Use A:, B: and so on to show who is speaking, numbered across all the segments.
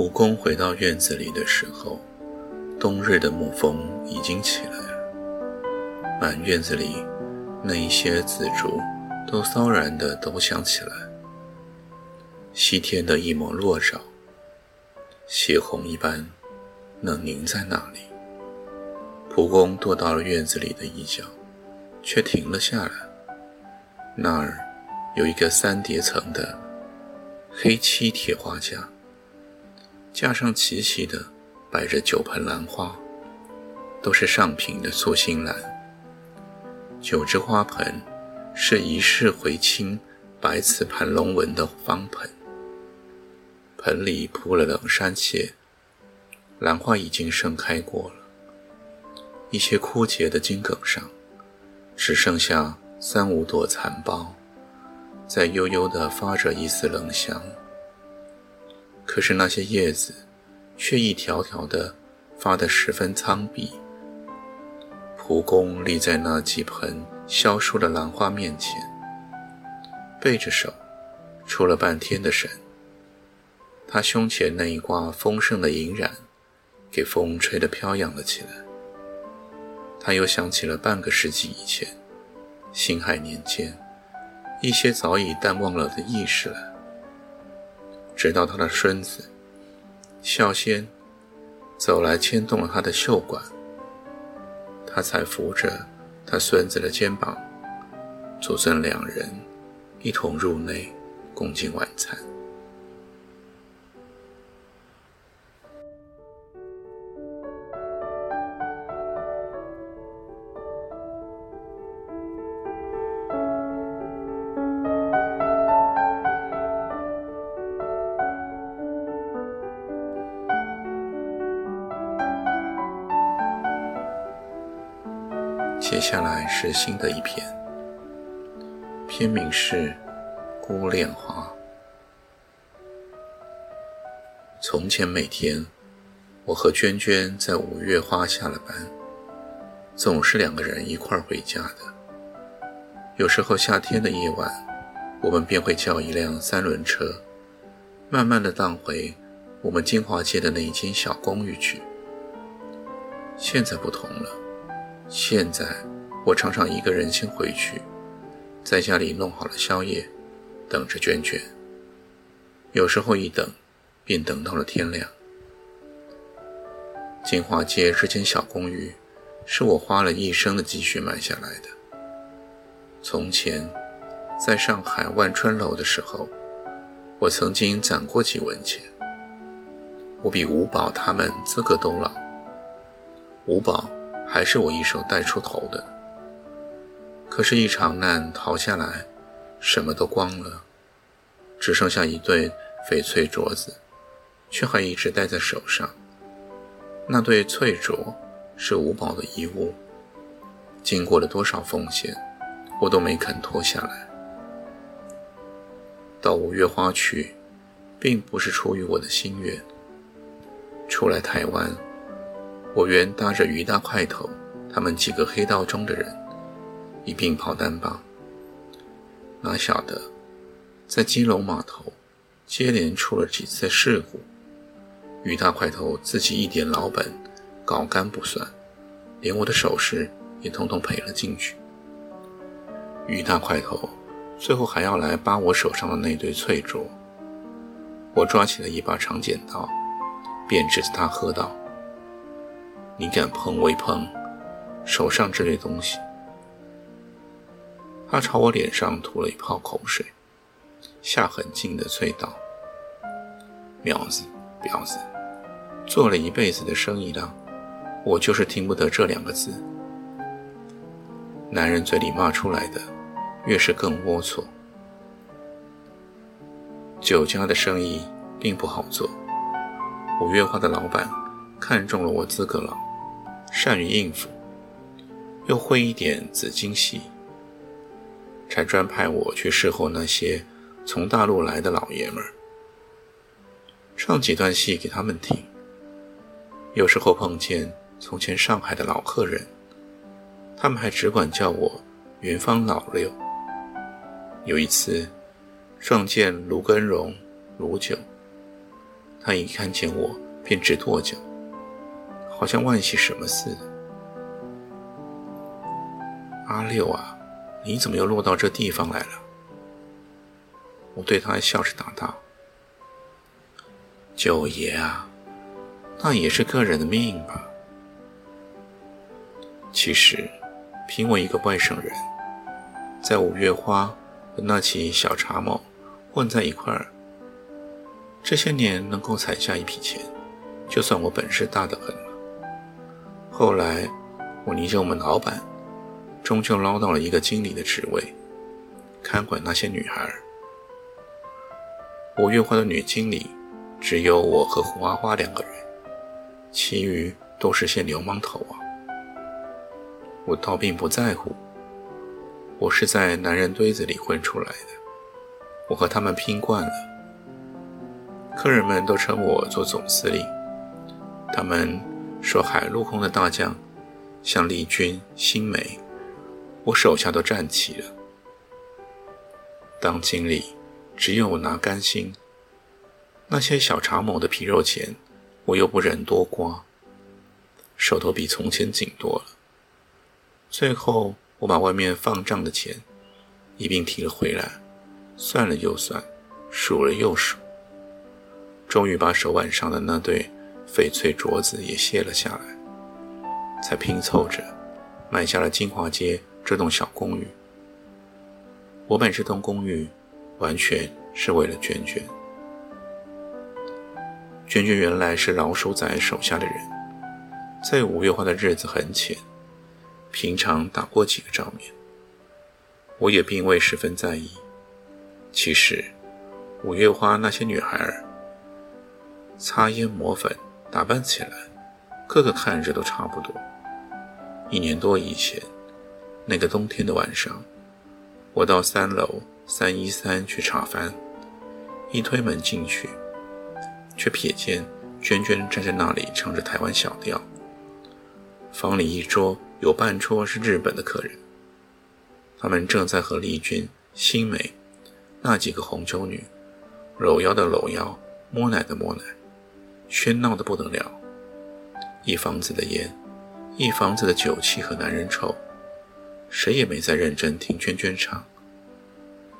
A: 蒲公回到院子里的时候，冬日的暮风已经起来了。满院子里那一些紫竹都骚然地抖响起来。西天的一抹落照，血红一般，冷凝在那里。蒲公踱到了院子里的一角，却停了下来。那儿有一个三叠层的黑漆铁花架。架上齐齐的摆着九盆兰花，都是上品的素心兰。九只花盆是一世回青白瓷盘龙纹的方盆，盆里铺了冷杉屑，兰花已经盛开过了。一些枯竭的茎梗上，只剩下三五朵残苞，在悠悠地发着一丝冷香。可是那些叶子，却一条条的发得十分苍碧。蒲公立在那几盆消疏的兰花面前，背着手，出了半天的神。他胸前那一挂丰盛的银染，给风吹得飘扬了起来。他又想起了半个世纪以前，辛亥年间，一些早已淡忘了的意识来。直到他的孙子孝先走来牵动了他的袖管，他才扶着他孙子的肩膀，祖孙两人一同入内共进晚餐。接下来是新的一篇，篇名是《孤恋花》。从前每天，我和娟娟在五月花下了班，总是两个人一块儿回家的。有时候夏天的夜晚，我们便会叫一辆三轮车，慢慢的荡回我们金华街的那一间小公寓去。现在不同了。现在，我常常一个人先回去，在家里弄好了宵夜，等着娟娟。有时候一等，便等到了天亮。金华街这间小公寓，是我花了一生的积蓄买下来的。从前，在上海万春楼的时候，我曾经攒过几文钱。我比五宝他们资格都老。五宝。还是我一手带出头的。可是，一场难逃下来，什么都光了，只剩下一对翡翠镯子，却还一直戴在手上。那对翠镯是五宝的遗物，经过了多少风险，我都没肯脱下来。到五月花去，并不是出于我的心愿。出来台湾。我原搭着于大块头，他们几个黑道中的人一并跑单帮，哪晓得在金龙码头接连出了几次事故，于大块头自己一点老本搞干不算，连我的首饰也统统赔了进去。于大块头最后还要来扒我手上的那对翠镯，我抓起了一把长剪刀，便指着他喝道。你敢碰微碰手上这类东西？他朝我脸上吐了一泡口水，下狠劲的啐道：“婊子，婊子！做了一辈子的生意了，我就是听不得这两个字。”男人嘴里骂出来的越是更龌龊。酒家的生意并不好做，五月花的老板看中了我资格老，善于应付，又会一点紫金戏，才专派我去侍候那些从大陆来的老爷们儿，唱几段戏给他们听。有时候碰见从前上海的老客人，他们还只管叫我“元芳老六”。有一次撞见卢根荣、卢九，他一看见我便直跺脚，好像万喜什么似的。阿六啊，你怎么又落到这地方来了？我对他笑着答道：“九爷啊。”那也是个人的命吧。其实，凭我一个外省人，在五月花和那起小茶某混在一块儿，这些年能够攒下一笔钱，就算我本事大得很。后来，我逆着我们老板，终究捞到了一个经理的职位，看管那些女孩。五月花的女经理，只有我和胡花花两个人。其余都是些流氓头啊！我倒并不在乎，我是在男人堆子里混出来的，我和他们拼惯了。客人们都称我做总司令，他们说海陆空的大将，像丽君、新梅，我手下都站齐了。当经理，只有拿干心，那些小茶某的皮肉钱。我又不忍多刮，手头比从前紧多了。最后，我把外面放账的钱一并提了回来，算了又算，数了又数，终于把手腕上的那对翡翠镯子也卸了下来，才拼凑着买下了金华街这栋小公寓。我买这栋公寓，完全是为了娟娟。娟娟原来是老鼠仔手下的人，在五月花的日子很浅，平常打过几个照面，我也并未十分在意。其实，五月花那些女孩儿，擦烟抹粉，打扮起来，个个看着都差不多。一年多以前，那个冬天的晚上，我到三楼三一三去茶饭，一推门进去。却瞥见娟娟站在那里唱着台湾小调。房里一桌有半桌是日本的客人，他们正在和丽君、新美那几个红酒女搂腰的搂腰，摸奶的摸奶，喧闹的不得了。一房子的烟，一房子的酒气和男人臭，谁也没再认真听娟娟唱。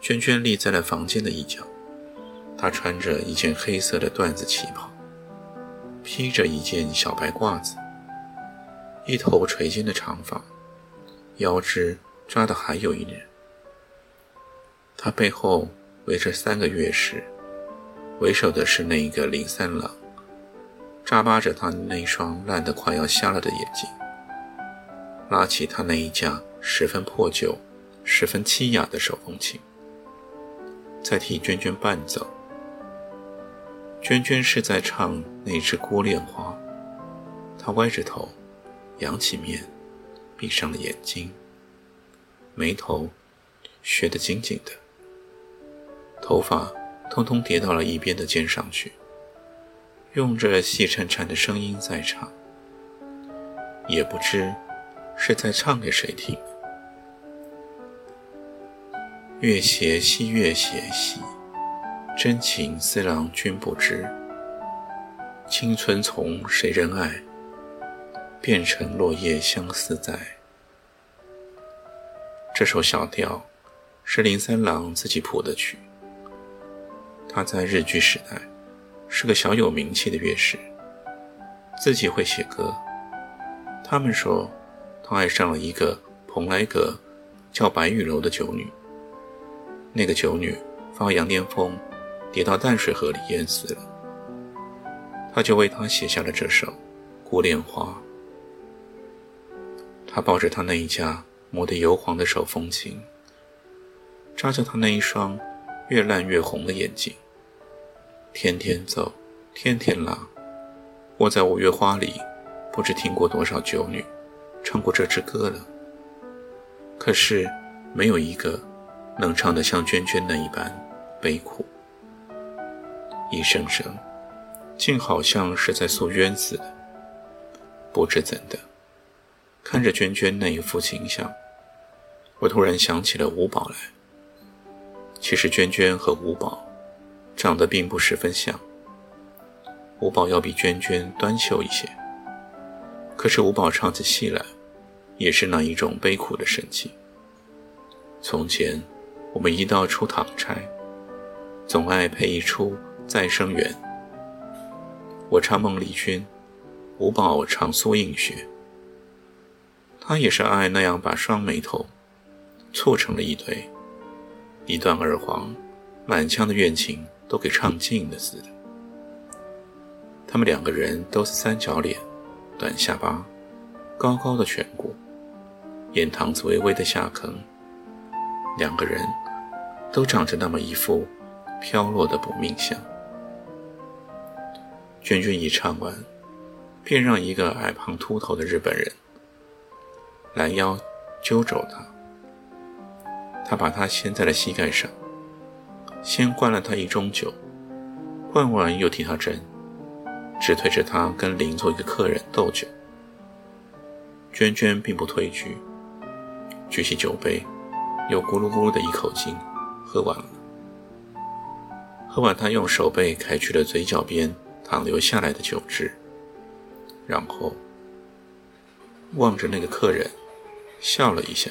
A: 娟娟立在了房间的一角。她穿着一件黑色的缎子旗袍，披着一件小白褂子，一头垂肩的长发，腰肢抓得还有一点。她背后围着三个乐师，为首的是那一个林三郎，眨巴着他那双烂得快要瞎了的眼睛，拉起他那一架十分破旧、十分凄雅的手风琴，在替娟娟伴奏。娟娟是在唱那支《孤恋花》，她歪着头，扬起面，闭上了眼睛，眉头学得紧紧的，头发通通叠到了一边的肩上去，用着细颤颤的声音在唱，也不知是在唱给谁听。月斜西，月斜西。真情思郎君不知，青春从谁人爱，变成落叶相思在。这首小调是林三郎自己谱的曲，他在日据时代是个小有名气的乐师，自己会写歌。他们说他爱上了一个蓬莱阁叫白玉楼的酒女，那个酒女发羊癫疯。跌到淡水河里淹死了，他就为她写下了这首《孤恋花》。他抱着他那一架磨得油黄的手风琴，扎着他那一双越烂越红的眼睛。天天走，天天拉。我在五月花里，不知听过多少酒女唱过这支歌了。可是，没有一个能唱得像娟娟那一般悲苦。一声声，竟好像是在诉冤似的。不知怎的，看着娟娟那一副形象，我突然想起了五宝来。其实娟娟和五宝长得并不十分像，五宝要比娟娟端秀一些。可是五宝唱起戏来，也是那一种悲苦的神情。从前我们一道出堂差，总爱配一出《再生缘》，我唱孟丽君。五宝唱苏映雪，他也是爱那样把双眉头蹙成了一堆，一段耳黄，满腔的怨情都给唱尽了似的。他们两个人都是三角脸，短下巴，高高的颧骨，眼膛子微微的下坑，两个人都长着那么一副飘落的不命相。娟娟一唱完。便让一个矮胖秃头的日本人拦腰揪走他，他把他掀在了膝盖上，先灌了他一盅酒，灌完又替他斟，只推着他跟邻座一个客人斗酒。娟娟并不退居，举起酒杯，又咕噜咕噜的一口劲喝完了。喝完，他用手背揩去了嘴角边淌流下来的酒汁。然后望着那个客人，笑了一下。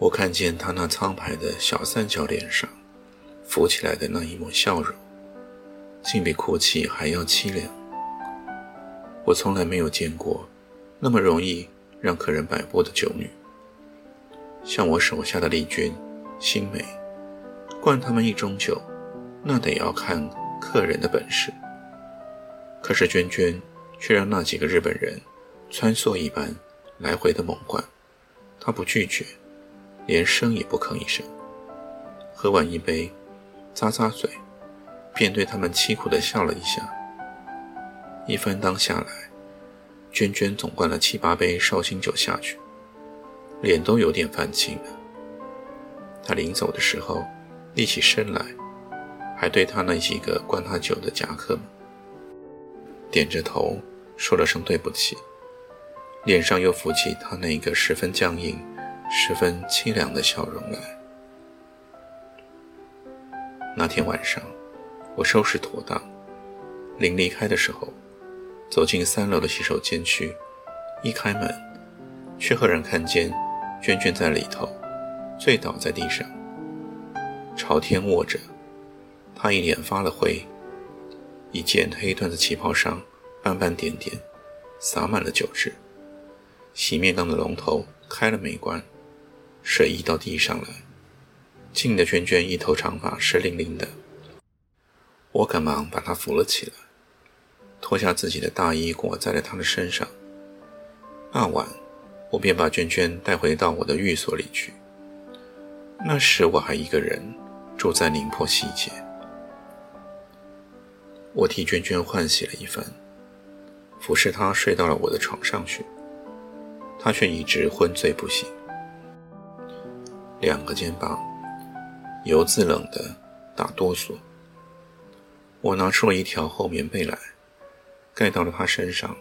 A: 我看见他那苍白的小三角脸上浮起来的那一抹笑容，竟比哭泣还要凄凉。我从来没有见过那么容易让客人摆布的酒女，像我手下的丽君、新美，灌他们一盅酒，那得要看客人的本事。可是娟娟却让那几个日本人穿梭一般来回的猛灌，她不拒绝，连声也不吭一声。喝完一杯，咂咂嘴，便对他们凄苦地笑了一下。一番当下来，娟娟总灌了七八杯绍兴酒下去，脸都有点泛青了。她临走的时候，立起身来，还对他那几个灌他酒的夹客们。点着头，说了声对不起，脸上又浮起他那个十分僵硬、十分凄凉的笑容来。那天晚上，我收拾妥当，临离开的时候，走进三楼的洗手间去，一开门，却赫然看见娟娟在里头，醉倒在地上，朝天卧着，她一脸发了灰。一件黑缎子旗袍上斑斑点点，洒满了酒汁。洗面缸的龙头开了没关，水溢到地上来，浸得娟娟一头长发湿淋淋的。我赶忙把她扶了起来，脱下自己的大衣裹在了她的身上。那晚，我便把娟娟带回到我的寓所里去。那时我还一个人住在宁波西街。我替娟娟换洗了一番，服侍她睡到了我的床上去，她却一直昏醉不醒，两个肩膀由自冷的打哆嗦。我拿出了一条厚棉被来，盖到了她身上，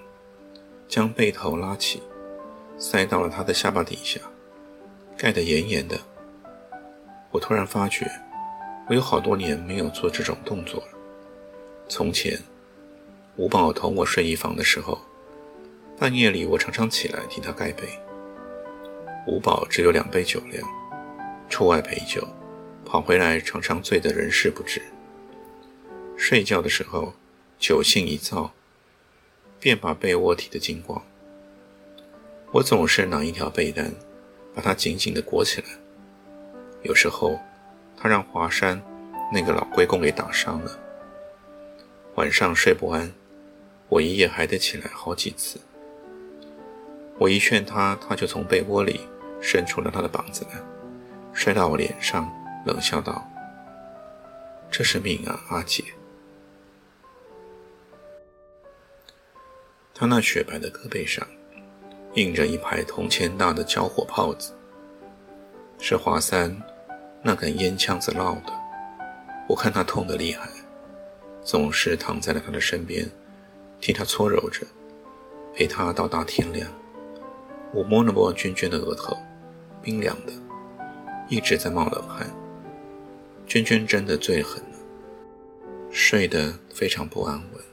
A: 将被头拉起，塞到了她的下巴底下，盖得严严的。我突然发觉，我有好多年没有做这种动作了。从前，五宝同我睡一房的时候，半夜里我常常起来替他盖被。五宝只有两杯酒量，出外陪酒，跑回来常常醉得人事不知。睡觉的时候，酒性一燥，便把被窝踢得精光。我总是拿一条被单，把它紧紧地裹起来。有时候，他让华山那个老龟公给打伤了。晚上睡不安，我一夜还得起来好几次。我一劝他，他就从被窝里伸出了他的膀子来，摔到我脸上，冷笑道：“这是命啊，阿姐。”他那雪白的胳膊上印着一排铜钱大的交火泡子，是华三那根烟枪子烙的。我看他痛得厉害，总是躺在了他的身边，替他搓揉着，陪他到大天亮。我摸了摸娟娟的额头，冰凉的，一直在冒冷汗。娟娟真的最狠了，睡得非常不安稳。